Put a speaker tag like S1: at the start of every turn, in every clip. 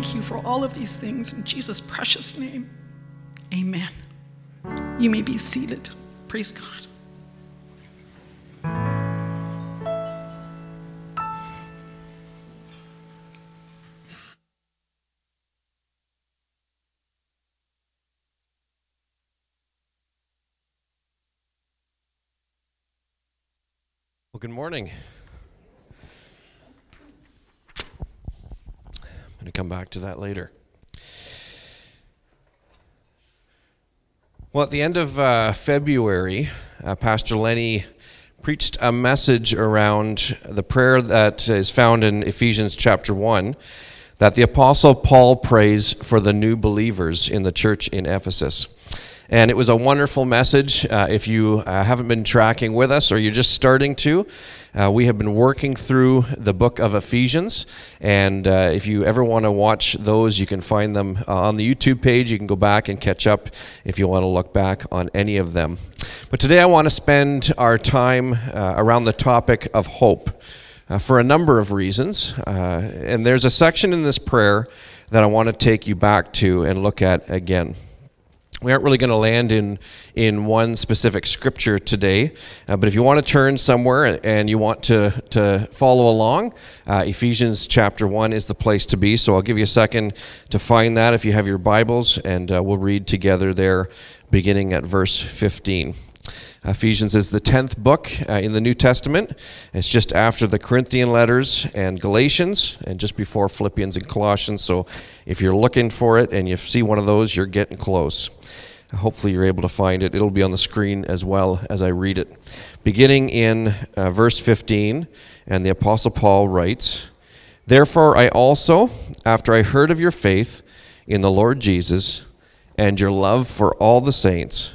S1: thank you for all of these things in Jesus' precious name. Amen. You may be seated. Praise God.
S2: Well, good morning. Going to come back to that later. Well, at the end of uh, February, uh, Pastor Lenny preached a message around the prayer that is found in Ephesians chapter 1 that the Apostle Paul prays for the new believers in the church in Ephesus. And it was a wonderful message. Uh, if you uh, haven't been tracking with us or you're just starting to, uh, we have been working through the book of Ephesians. And uh, if you ever want to watch those, you can find them uh, on the YouTube page. You can go back and catch up if you want to look back on any of them. But today I want to spend our time uh, around the topic of hope for a number of reasons. and there's a section in this prayer that I want to take you back to and look at again we aren't really going to land in in one specific scripture today, uh, but if you want to turn somewhere and you want to to follow along, uh, Ephesians chapter one is the place to be. So I'll give you a second to find that if you have your Bibles, and uh, we'll read together there, beginning at verse fifteen. Ephesians is the 10th book uh, in the New Testament. It's just after the Corinthian letters and Galatians, and just before Philippians and Colossians. So if you're looking for it and you see one of those, you're getting close. Hopefully, you're able to find it. It'll be on the screen as well as I read it. Beginning in uh, verse 15, and the Apostle Paul writes Therefore, I also, after I heard of your faith in the Lord Jesus and your love for all the saints,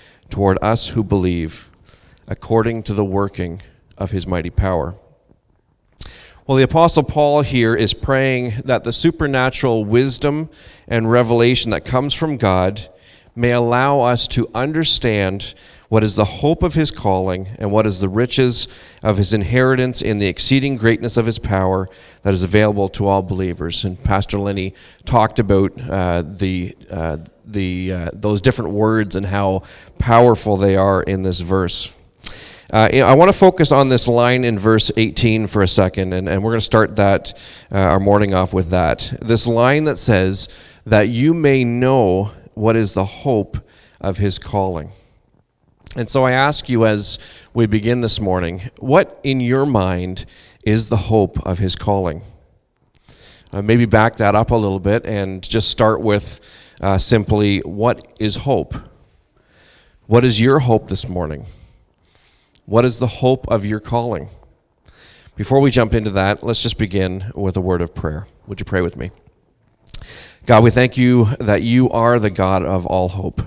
S2: toward us who believe, according to the working of his mighty power. Well, the Apostle Paul here is praying that the supernatural wisdom and revelation that comes from God may allow us to understand what is the hope of his calling and what is the riches of his inheritance in the exceeding greatness of his power that is available to all believers. And Pastor Lenny talked about uh, the uh, the uh, those different words and how powerful they are in this verse. Uh, I want to focus on this line in verse 18 for a second, and, and we're going to start that uh, our morning off with that. This line that says that you may know what is the hope of his calling. And so I ask you as we begin this morning, what in your mind is the hope of his calling? Uh, maybe back that up a little bit and just start with uh, simply what is hope? What is your hope this morning? What is the hope of your calling? Before we jump into that, let's just begin with a word of prayer. Would you pray with me? God, we thank you that you are the God of all hope.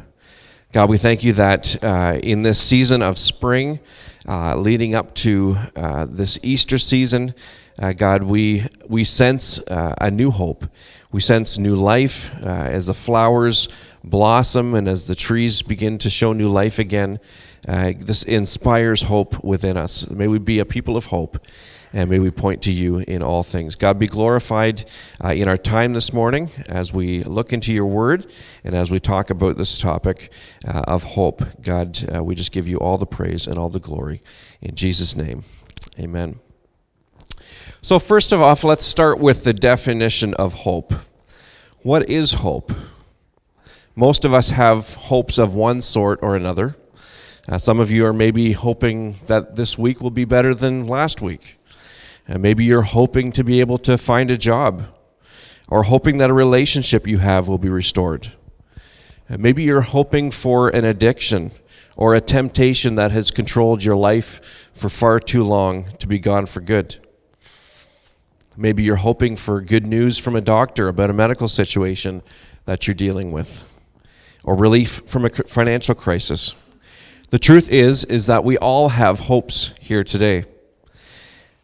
S2: God, we thank you that uh, in this season of spring, uh, leading up to uh, this Easter season, uh, God, we, we sense uh, a new hope. We sense new life uh, as the flowers blossom and as the trees begin to show new life again. this inspires hope within us. May we be a people of hope and may we point to you in all things. God be glorified uh, in our time this morning as we look into your word and as we talk about this topic uh, of hope. God, uh, we just give you all the praise and all the glory. In Jesus' name, amen. So, first of all, let's start with the definition of hope. What is hope? Most of us have hopes of one sort or another. Uh, some of you are maybe hoping that this week will be better than last week. And maybe you're hoping to be able to find a job or hoping that a relationship you have will be restored. And maybe you're hoping for an addiction or a temptation that has controlled your life for far too long to be gone for good. Maybe you're hoping for good news from a doctor about a medical situation that you're dealing with, or relief from a financial crisis. The truth is is that we all have hopes here today.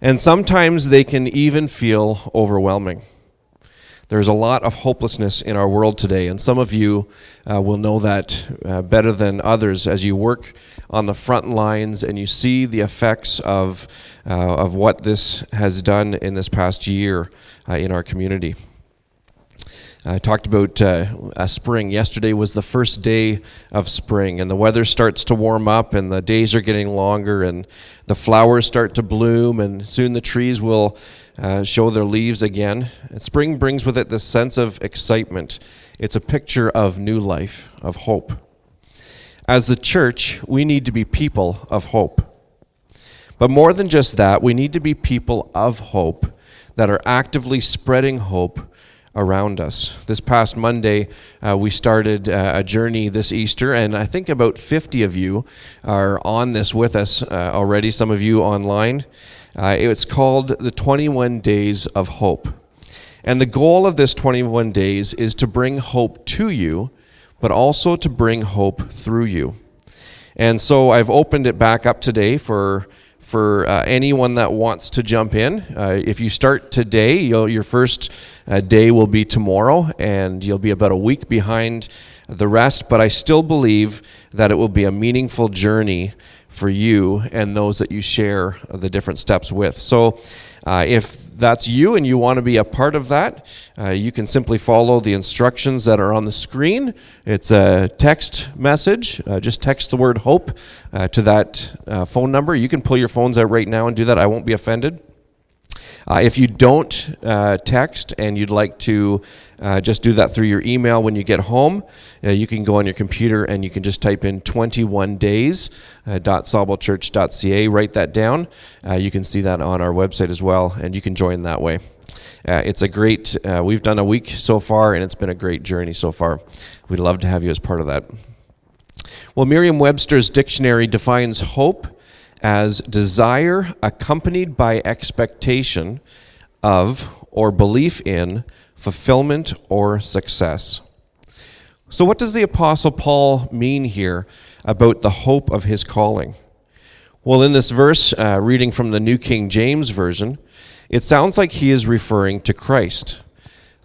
S2: And sometimes they can even feel overwhelming. There's a lot of hopelessness in our world today, and some of you uh, will know that uh, better than others as you work on the front lines and you see the effects of, uh, of what this has done in this past year uh, in our community. I talked about uh, spring. Yesterday was the first day of spring, and the weather starts to warm up, and the days are getting longer, and the flowers start to bloom, and soon the trees will uh, show their leaves again. And spring brings with it this sense of excitement. It's a picture of new life, of hope. As the church, we need to be people of hope. But more than just that, we need to be people of hope that are actively spreading hope around us. This past Monday, uh, we started uh, a journey this Easter, and I think about 50 of you are on this with us uh, already, some of you online. Uh, it's called the 21 Days of Hope. And the goal of this 21 days is to bring hope to you, but also to bring hope through you. And so I've opened it back up today for for uh, anyone that wants to jump in. Uh, if you start today, your first uh, day will be tomorrow, and you'll be about a week behind the rest. But I still believe that it will be a meaningful journey for you and those that you share the different steps with. So, uh, if that's you and you want to be a part of that, uh, you can simply follow the instructions that are on the screen. It's a text message. Uh, just text the word hope uh, to that uh, phone number. You can pull your phones out right now and do that. I won't be offended. Uh, if you don't uh, text and you'd like to uh, just do that through your email when you get home, uh, you can go on your computer and you can just type in 21 days uh, .ca. Write that down. Uh, you can see that on our website as well, and you can join that way. it's a great, we've done a week so far, and it's been a great journey so far. We'd love to have you as part of that. Well, Merriam Webster's dictionary defines hope as desire accompanied by expectation of or belief in fulfillment or success. So, what does the Apostle Paul mean here about the hope of his calling? Well, in this verse, uh, reading from the New King James Version, it sounds like he is referring to Christ.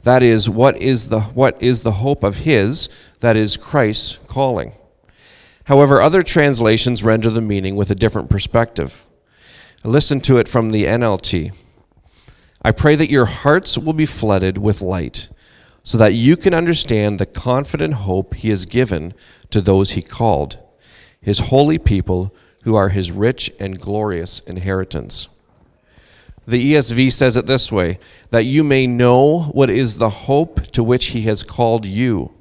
S2: That is, what is the, what is the hope of his, that is, Christ's calling. However, other translations render the meaning with a different perspective. Listen to it from the NLT. I pray that your hearts will be flooded with light, so that you can understand the confident hope he has given to those he called, his holy people who are his rich and glorious inheritance. The ESV says it this way that you may know what is the hope to which he has called you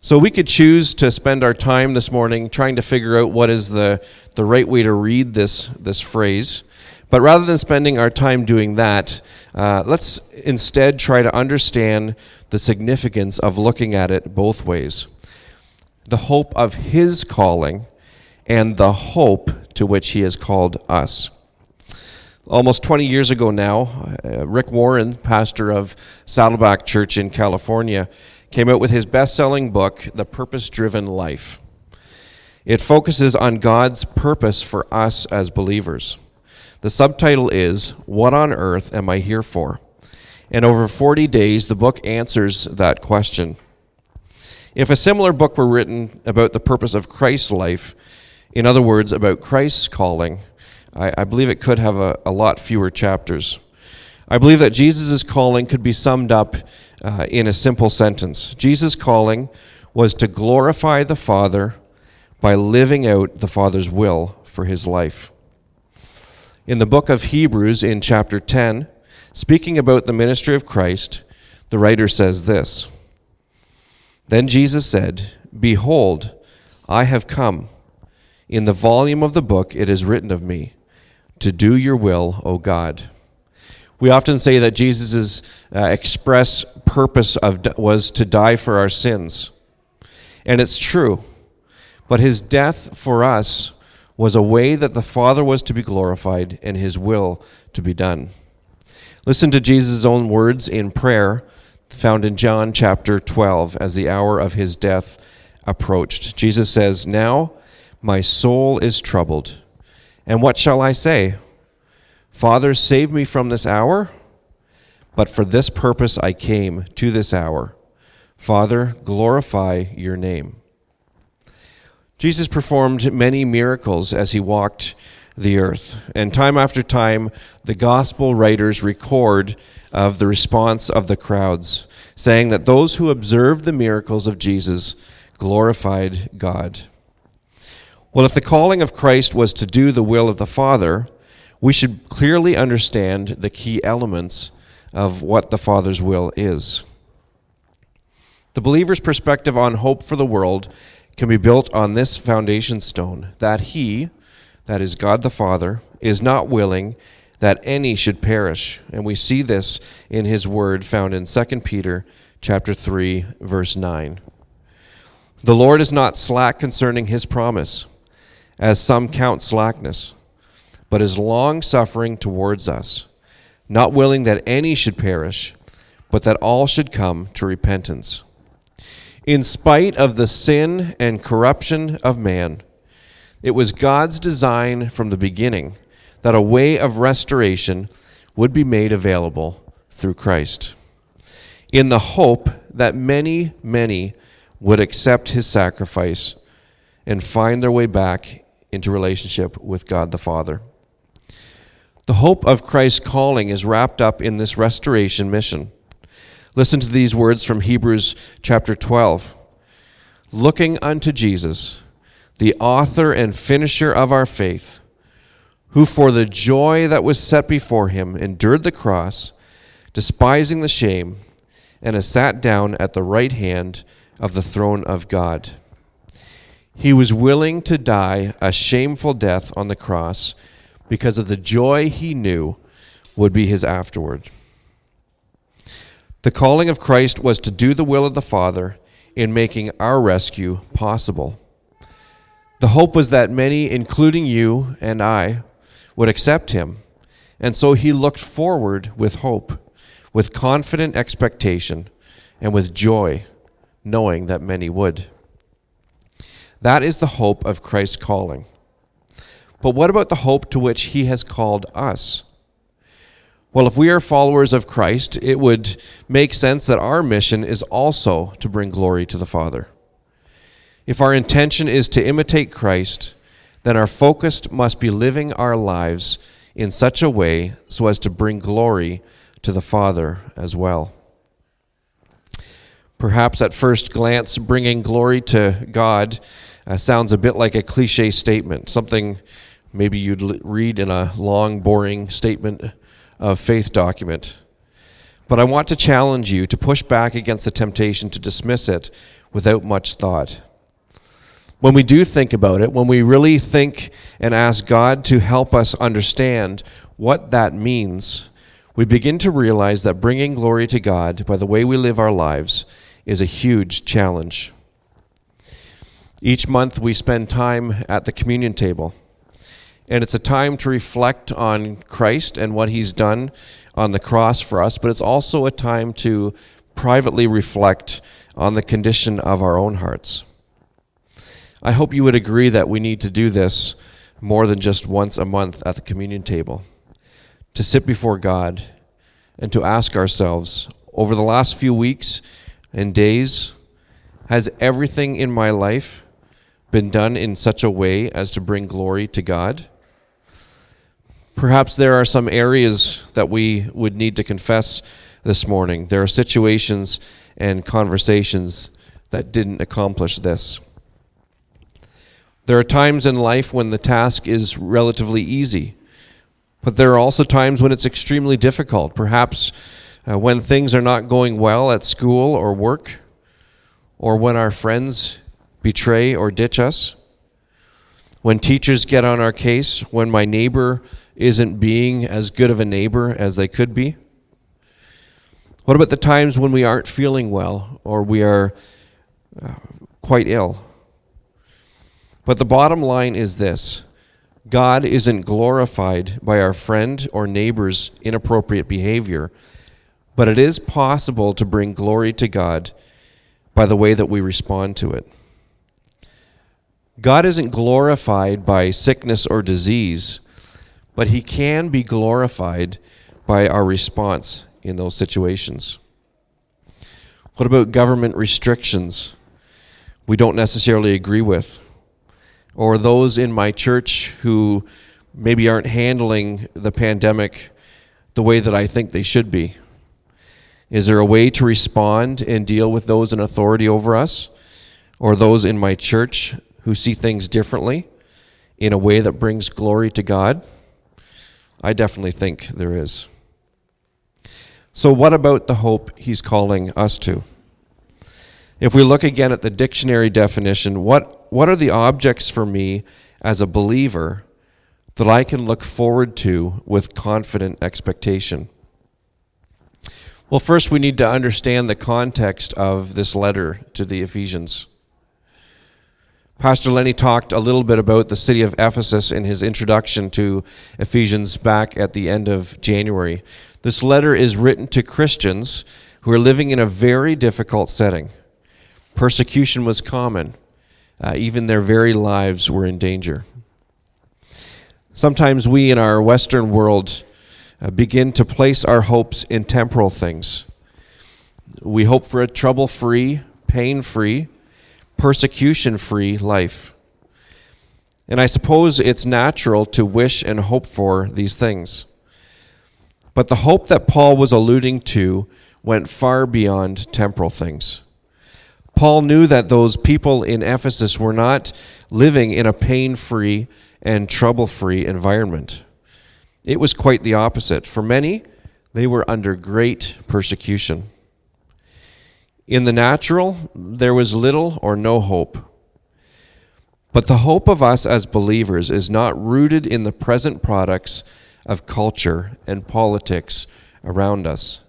S2: so we could choose to spend our time this morning trying to figure out what is the, the right way to read this, this phrase. But rather than spending our time doing that, uh, let's instead try to understand the significance of looking at it both ways the hope of His calling and the hope to which He has called us. Almost 20 years ago now, uh, Rick Warren, pastor of Saddleback Church in California, came out with his best selling book, The Purpose Driven Life. It focuses on God's purpose for us as believers. The subtitle is, What on Earth Am I Here For? And over 40 days, the book answers that question. If a similar book were written about the purpose of Christ's life, in other words, about Christ's calling, I, I believe it could have a, a lot fewer chapters. I believe that Jesus' calling could be summed up uh, in a simple sentence Jesus' calling was to glorify the Father by living out the Father's will for his life. In the book of Hebrews, in chapter 10, speaking about the ministry of Christ, the writer says this Then Jesus said, Behold, I have come. In the volume of the book it is written of me, to do your will, O God. We often say that Jesus' uh, express purpose of, was to die for our sins. And it's true. But his death for us was a way that the Father was to be glorified and his will to be done. Listen to Jesus' own words in prayer found in John chapter 12 as the hour of his death approached. Jesus says, Now my soul is troubled. And what shall I say? Father, save me from this hour. But for this purpose I came to this hour. Father, glorify your name. Jesus performed many miracles as he walked the earth. And time after time, the gospel writers record of the response of the crowds, saying that those who observed the miracles of Jesus glorified God. Well, if the calling of Christ was to do the will of the Father, we should clearly understand the key elements of what the Father's will is. The believer's perspective on hope for the world can be built on this foundation stone that He, that is God the Father, is not willing that any should perish. And we see this in his word found in 2 Peter chapter 3 verse 9. The Lord is not slack concerning his promise, as some count slackness, but is long suffering towards us, not willing that any should perish, but that all should come to repentance. In spite of the sin and corruption of man, it was God's design from the beginning that a way of restoration would be made available through Christ, in the hope that many, many would accept his sacrifice and find their way back into relationship with God the Father. The hope of Christ's calling is wrapped up in this restoration mission. Listen to these words from Hebrews chapter 12. Looking unto Jesus, the author and finisher of our faith, who for the joy that was set before him endured the cross, despising the shame, and has sat down at the right hand of the throne of God. He was willing to die a shameful death on the cross because of the joy he knew would be his afterward. The calling of Christ was to do the will of the Father in making our rescue possible. The hope was that many, including you and I, would accept him. And so he looked forward with hope, with confident expectation, and with joy, knowing that many would. That is the hope of Christ's calling. But what about the hope to which he has called us? Well, if we are followers of Christ, it would make sense that our mission is also to bring glory to the Father. If our intention is to imitate Christ, then our focus must be living our lives in such a way so as to bring glory to the Father as well. Perhaps at first glance, bringing glory to God uh, sounds a bit like a cliche statement, something maybe you'd read in a long, boring statement of faith document. But I want to challenge you to push back against the temptation to dismiss it without much thought when we do think about it, when we really think and ask God to help us understand what that means, we begin to realize that bringing glory to God by the way we live our lives is a huge challenge. Each month we spend time at the communion table, and it's a time to reflect on Christ and what he's done on the cross for us, but it's also a time to privately reflect on the condition of our own hearts. I hope you would agree that we need to do this more than just once a month at the communion table. To sit before God and to ask ourselves over the last few weeks and days, has everything in my life been done in such a way as to bring glory to God? Perhaps there are some areas that we would need to confess this morning. There are situations and conversations that didn't accomplish this. There are times in life when the task is relatively easy, but there are also times when it's extremely difficult. Perhaps uh, when things are not going well at school or work, or when our friends betray or ditch us, when teachers get on our case, when my neighbor isn't being as good of a neighbor as they could be. What about the times when we aren't feeling well or we are uh, quite ill? But the bottom line is this God isn't glorified by our friend or neighbor's inappropriate behavior, but it is possible to bring glory to God by the way that we respond to it. God isn't glorified by sickness or disease, but He can be glorified by our response in those situations. What about government restrictions we don't necessarily agree with? Or those in my church who maybe aren't handling the pandemic the way that I think they should be? Is there a way to respond and deal with those in authority over us or those in my church who see things differently in a way that brings glory to God? I definitely think there is. So, what about the hope he's calling us to? If we look again at the dictionary definition, what, what are the objects for me as a believer that I can look forward to with confident expectation? Well, first, we need to understand the context of this letter to the Ephesians. Pastor Lenny talked a little bit about the city of Ephesus in his introduction to Ephesians back at the end of January. This letter is written to Christians who are living in a very difficult setting. Persecution was common, uh, even their very lives were in danger. Sometimes we in our Western world uh, begin to place our hopes in temporal things. We hope for a trouble free, pain free, persecution free life. And I suppose it's natural to wish and hope for these things. But the hope that Paul was alluding to went far beyond temporal things. Paul knew that those people in Ephesus were not living in a pain free and trouble free environment. It was quite the opposite. For many, they were under great persecution. In the natural, there was little or no hope. But the hope of us as believers is not rooted in the present products of culture and politics around us,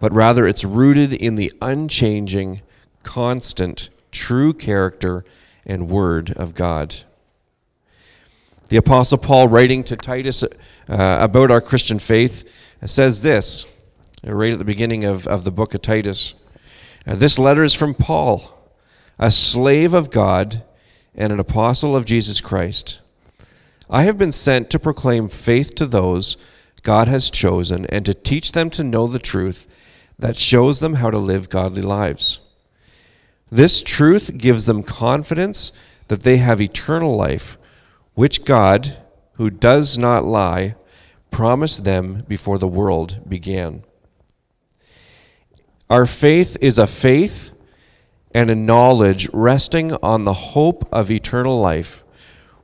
S2: but rather it's rooted in the unchanging, constant, true character and word of God. The Apostle Paul, writing to Titus uh, about our Christian faith, says this right at the beginning of, of the book of Titus. This letter is from Paul, a slave of God and an apostle of Jesus Christ. I have been sent to proclaim faith to those God has chosen and to teach them to know the truth that shows them how to live godly lives. This truth gives them confidence that they have eternal life, which God, who does not lie, promised them before the world began. Our faith is a faith and a knowledge resting on the hope of eternal life,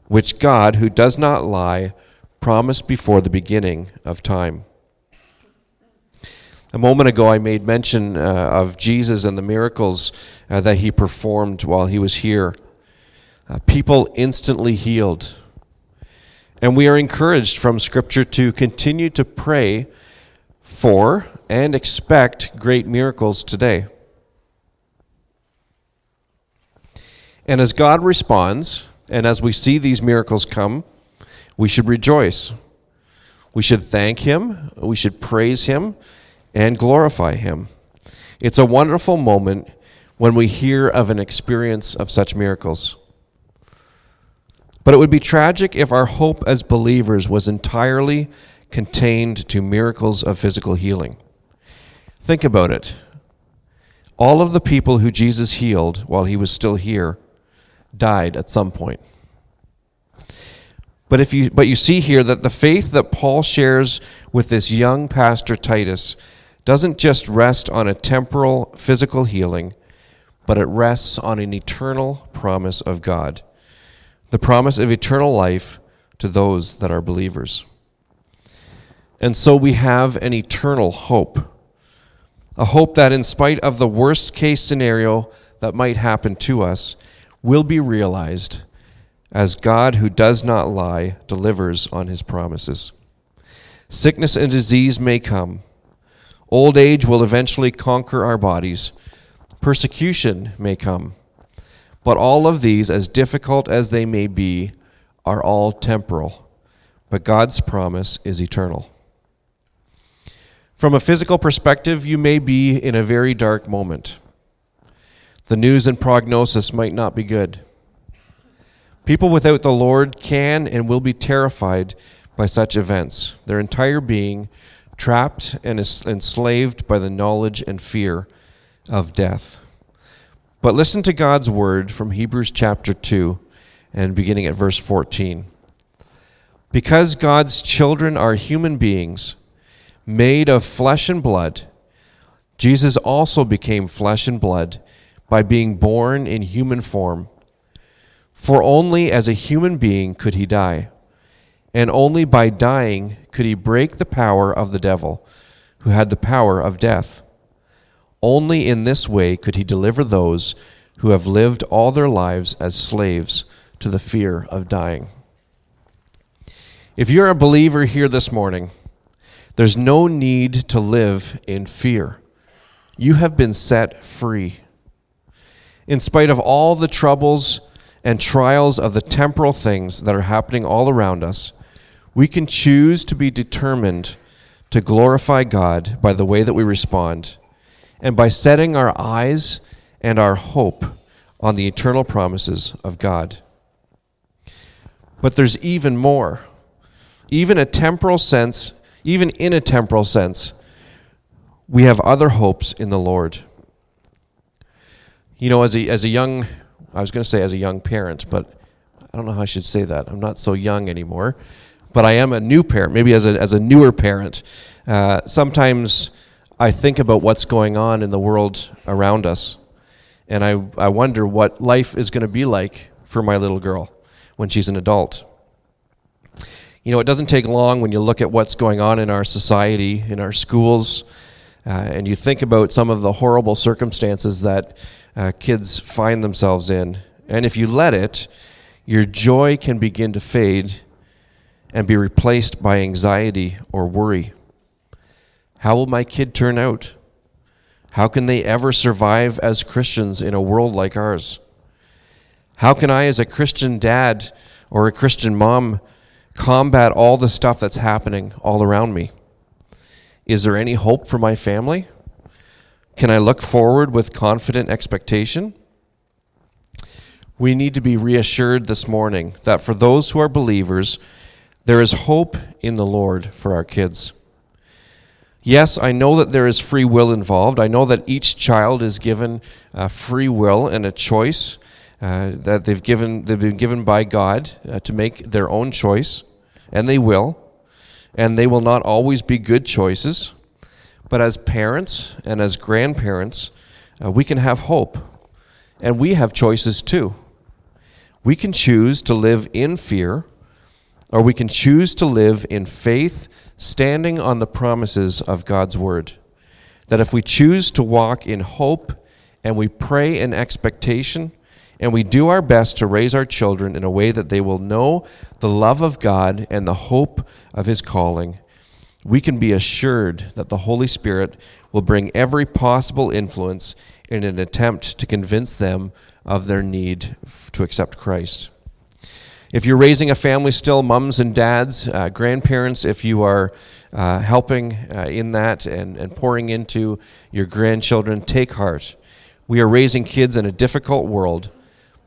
S2: which God, who does not lie, promised before the beginning of time. A moment ago, I made mention uh, of Jesus and the miracles uh, that he performed while he was here. Uh, people instantly healed. And we are encouraged from Scripture to continue to pray for and expect great miracles today. And as God responds, and as we see these miracles come, we should rejoice. We should thank Him, we should praise Him, and glorify Him. It's a wonderful moment when we hear of an experience of such miracles. But it would be tragic if our hope as believers was entirely contained to miracles of physical healing. Think about it. All of the people who Jesus healed while he was still here died at some point. But if you but you see here that the faith that Paul shares with this young pastor Titus doesn't just rest on a temporal physical healing, but it rests on an eternal promise of God. The promise of eternal life to those that are believers. And so we have an eternal hope a hope that, in spite of the worst case scenario that might happen to us, will be realized as God, who does not lie, delivers on his promises. Sickness and disease may come. Old age will eventually conquer our bodies. Persecution may come. But all of these, as difficult as they may be, are all temporal but God's promise is eternal. From a physical perspective, you may be in a very dark moment. The news and prognosis might not be good. People without the Lord can and will be terrified by such events, their entire being trapped and enslaved by the knowledge and fear of death. But listen to God's word from Hebrews chapter 2 and beginning at verse 14. Because God's children are human beings, made of flesh and blood, Jesus also became flesh and blood by being born in human form. For only as a human being could he die, and only by dying could he break the power of the devil, who had the power of death. Only in this way could he deliver those who have lived all their lives as slaves to the fear of dying. If you're a believer here this morning, there's no need to live in fear. You have been set free. In spite of all the troubles and trials of the temporal things that are happening all around us, we can choose to be determined to glorify God by the way that we respond and by setting our eyes and our hope on the eternal promises of God. But there's even more even a temporal sense, even in a temporal sense, we have other hopes in the Lord. You know, as a, as a young, I was going to say as a young parent, but I don't know how I should say that. I'm not so young anymore, but I am a new parent, maybe as a, as a newer parent. Uh, sometimes I think about what's going on in the world around us, and I, I wonder what life is going to be like for my little girl when she's an adult. You know, it doesn't take long when you look at what's going on in our society, in our schools, uh, and you think about some of the horrible circumstances that uh, kids find themselves in. And if you let it, your joy can begin to fade and be replaced by anxiety or worry. How will my kid turn out? How can they ever survive as Christians in a world like ours? How can I, as a Christian dad or a Christian mom, combat all the stuff that's happening all around me? Is there any hope for my family? Can I look forward with confident expectation? We need to be reassured this morning that for those who are believers, there is hope in the Lord for our kids. Yes, I know that there is free will involved. I know that each child is given uh, free will and a choice uh, that they've given they've been given by God uh, to make their own choice, and they will, and they will not always be good choices. But as parents and as grandparents, uh, we can have hope, and we have choices too. We can choose to live in fear, or we can choose to live in faith, standing on the promises of God's word. That if we choose to walk in hope and we pray in expectation, and we do our best to raise our children in a way that they will know the love of God and the hope of His calling, we can be assured that the Holy Spirit will bring every possible influence in an attempt to convince them of their need to accept Christ. If you're raising a family still, mums and dads, uh, grandparents, if you are uh, helping uh, in that and, and pouring into your grandchildren, take heart. We are raising kids in a difficult world,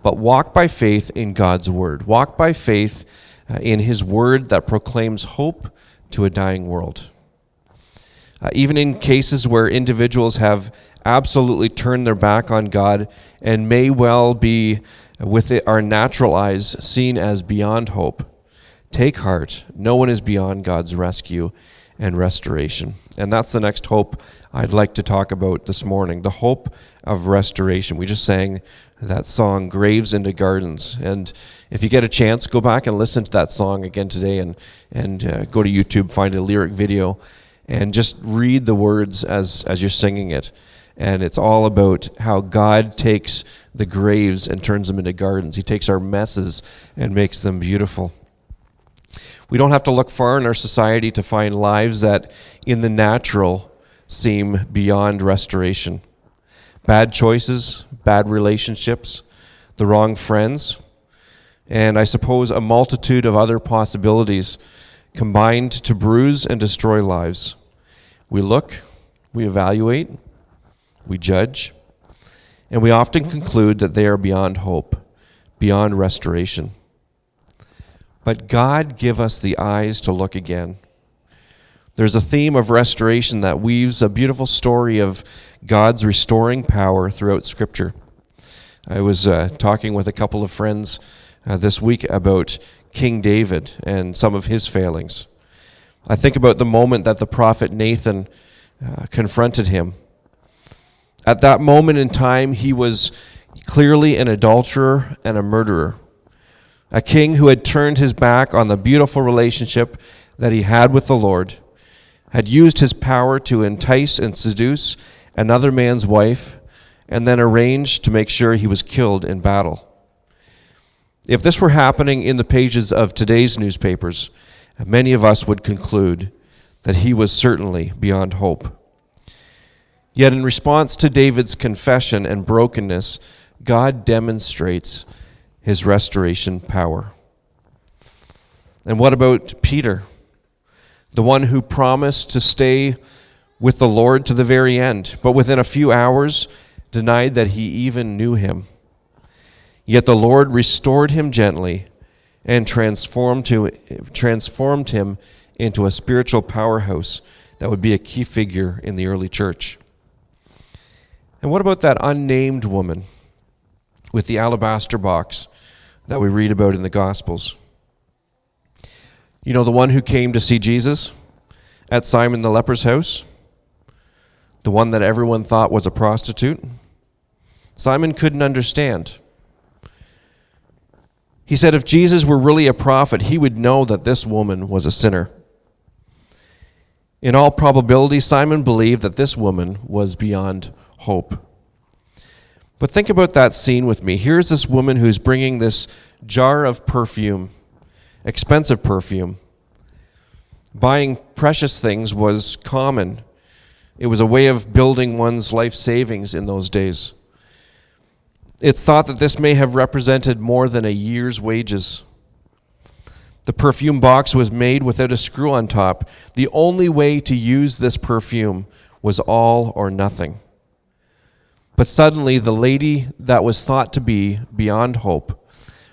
S2: but walk by faith in God's word. Walk by faith uh, in his word that proclaims hope to a dying world. Uh, even in cases where individuals have absolutely turned their back on God and may well be, with it, our natural eyes, seen as beyond hope, take heart. No one is beyond God's rescue and restoration. And that's the next hope I'd like to talk about this morning the hope of restoration. We just sang that song, Graves into Gardens. And if you get a chance, go back and listen to that song again today and, and uh, go to YouTube, find a lyric video, and just read the words as, as you're singing it. And it's all about how God takes the graves and turns them into gardens. He takes our messes and makes them beautiful. We don't have to look far in our society to find lives that, in the natural, seem beyond restoration. Bad choices, bad relationships, the wrong friends, and I suppose a multitude of other possibilities combined to bruise and destroy lives. We look, we evaluate, we judge, and we often conclude that they are beyond hope, beyond restoration. But God give us the eyes to look again. There's a theme of restoration that weaves a beautiful story of God's restoring power throughout Scripture. I was uh, talking with a couple of friends uh, this week about King David and some of his failings. I think about the moment that the prophet Nathan uh, confronted him. At that moment in time, he was clearly an adulterer and a murderer. A king who had turned his back on the beautiful relationship that he had with the Lord, had used his power to entice and seduce another man's wife, and then arranged to make sure he was killed in battle. If this were happening in the pages of today's newspapers, many of us would conclude that he was certainly beyond hope. Yet, in response to David's confession and brokenness, God demonstrates his restoration power. And what about Peter, the one who promised to stay with the Lord to the very end, but within a few hours denied that he even knew him? Yet the Lord restored him gently and transformed, to, transformed him into a spiritual powerhouse that would be a key figure in the early church. And what about that unnamed woman with the alabaster box that we read about in the Gospels? You know, the one who came to see Jesus at Simon the leper's house? The one that everyone thought was a prostitute? Simon couldn't understand. He said if Jesus were really a prophet, he would know that this woman was a sinner. In all probability, Simon believed that this woman was beyond hope. But think about that scene with me. Here's this woman who's bringing this jar of perfume, expensive perfume. Buying precious things was common, it was a way of building one's life savings in those days. It's thought that this may have represented more than a year's wages. The perfume box was made without a screw on top. The only way to use this perfume was all or nothing. But suddenly, the lady that was thought to be beyond hope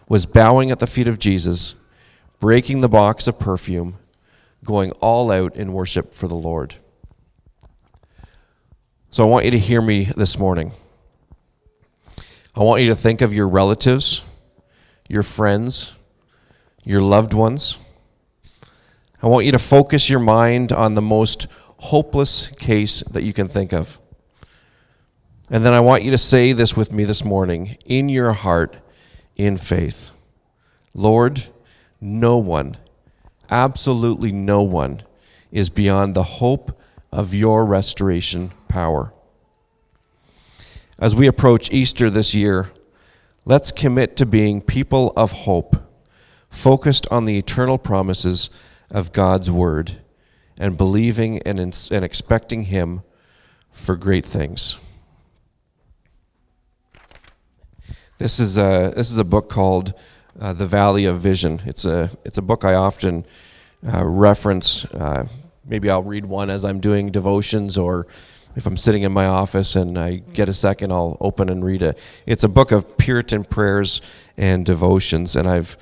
S2: was bowing at the feet of Jesus, breaking the box of perfume, going all out in worship for the Lord. So I want you to hear me this morning. I want you to think of your relatives, your friends, your loved ones. I want you to focus your mind on the most hopeless case that you can think of. And then I want you to say this with me this morning in your heart, in faith Lord, no one, absolutely no one, is beyond the hope of your restoration power. As we approach Easter this year, let's commit to being people of hope, focused on the eternal promises of God's Word, and believing and, and expecting Him for great things. This is a, this is a book called uh, The Valley of Vision. It's a, it's a book I often uh, reference. Uh, maybe I'll read one as I'm doing devotions or if I'm sitting in my office and I get a second, I'll open and read it. It's a book of Puritan prayers and devotions, and I've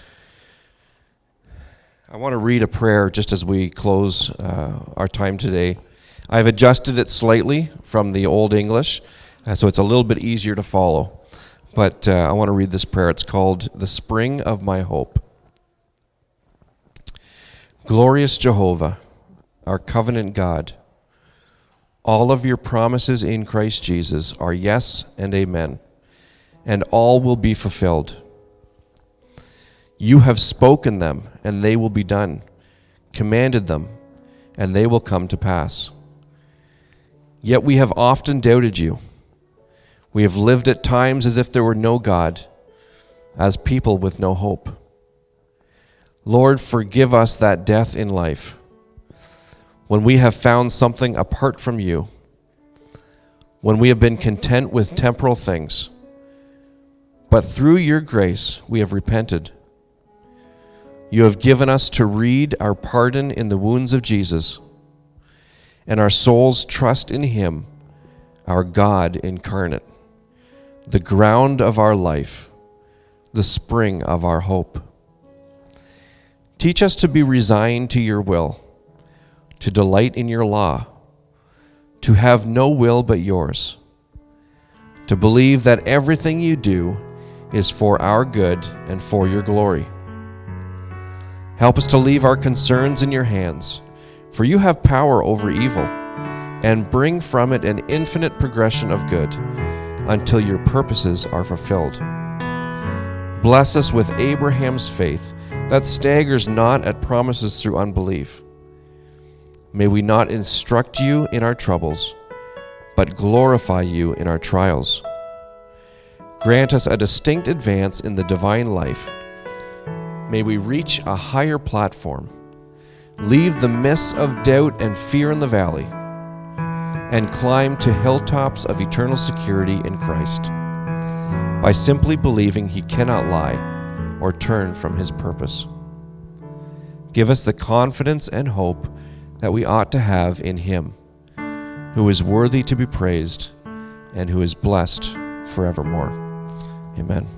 S2: I want to read a prayer just as we close uh, our time today. I've adjusted it slightly from the Old English, uh, so it's a little bit easier to follow. But uh, I want to read this prayer. It's called The Spring of My Hope. Glorious Jehovah, our covenant God all of your promises in Christ Jesus are yes and amen, and all will be fulfilled. You have spoken them, and they will be done, commanded them, and they will come to pass. Yet we have often doubted you. We have lived at times as if there were no God, as people with no hope. Lord, forgive us that death in life when we have found something apart from you, when we have been content with temporal things, but through your grace we have repented. You have given us to read our pardon in the wounds of Jesus, and our souls trust in Him, our God incarnate, the ground of our life, the spring of our hope. Teach us to be resigned to your will, to delight in your law, to have no will but yours, to believe that everything you do is for our good and for your glory. Help us to leave our concerns in your hands, for you have power over evil, and bring from it an infinite progression of good until your purposes are fulfilled. Bless us with Abraham's faith that staggers not at promises through unbelief. May we not instruct you in our troubles, but glorify you in our trials. Grant us a distinct advance in the divine life. May we reach a higher platform, leave the mists of doubt and fear in the valley, and climb to hilltops of eternal security in Christ by simply believing He cannot lie or turn from His purpose. Give us the confidence and hope that we ought to have in Him, who is worthy to be praised and who is blessed forevermore. Amen.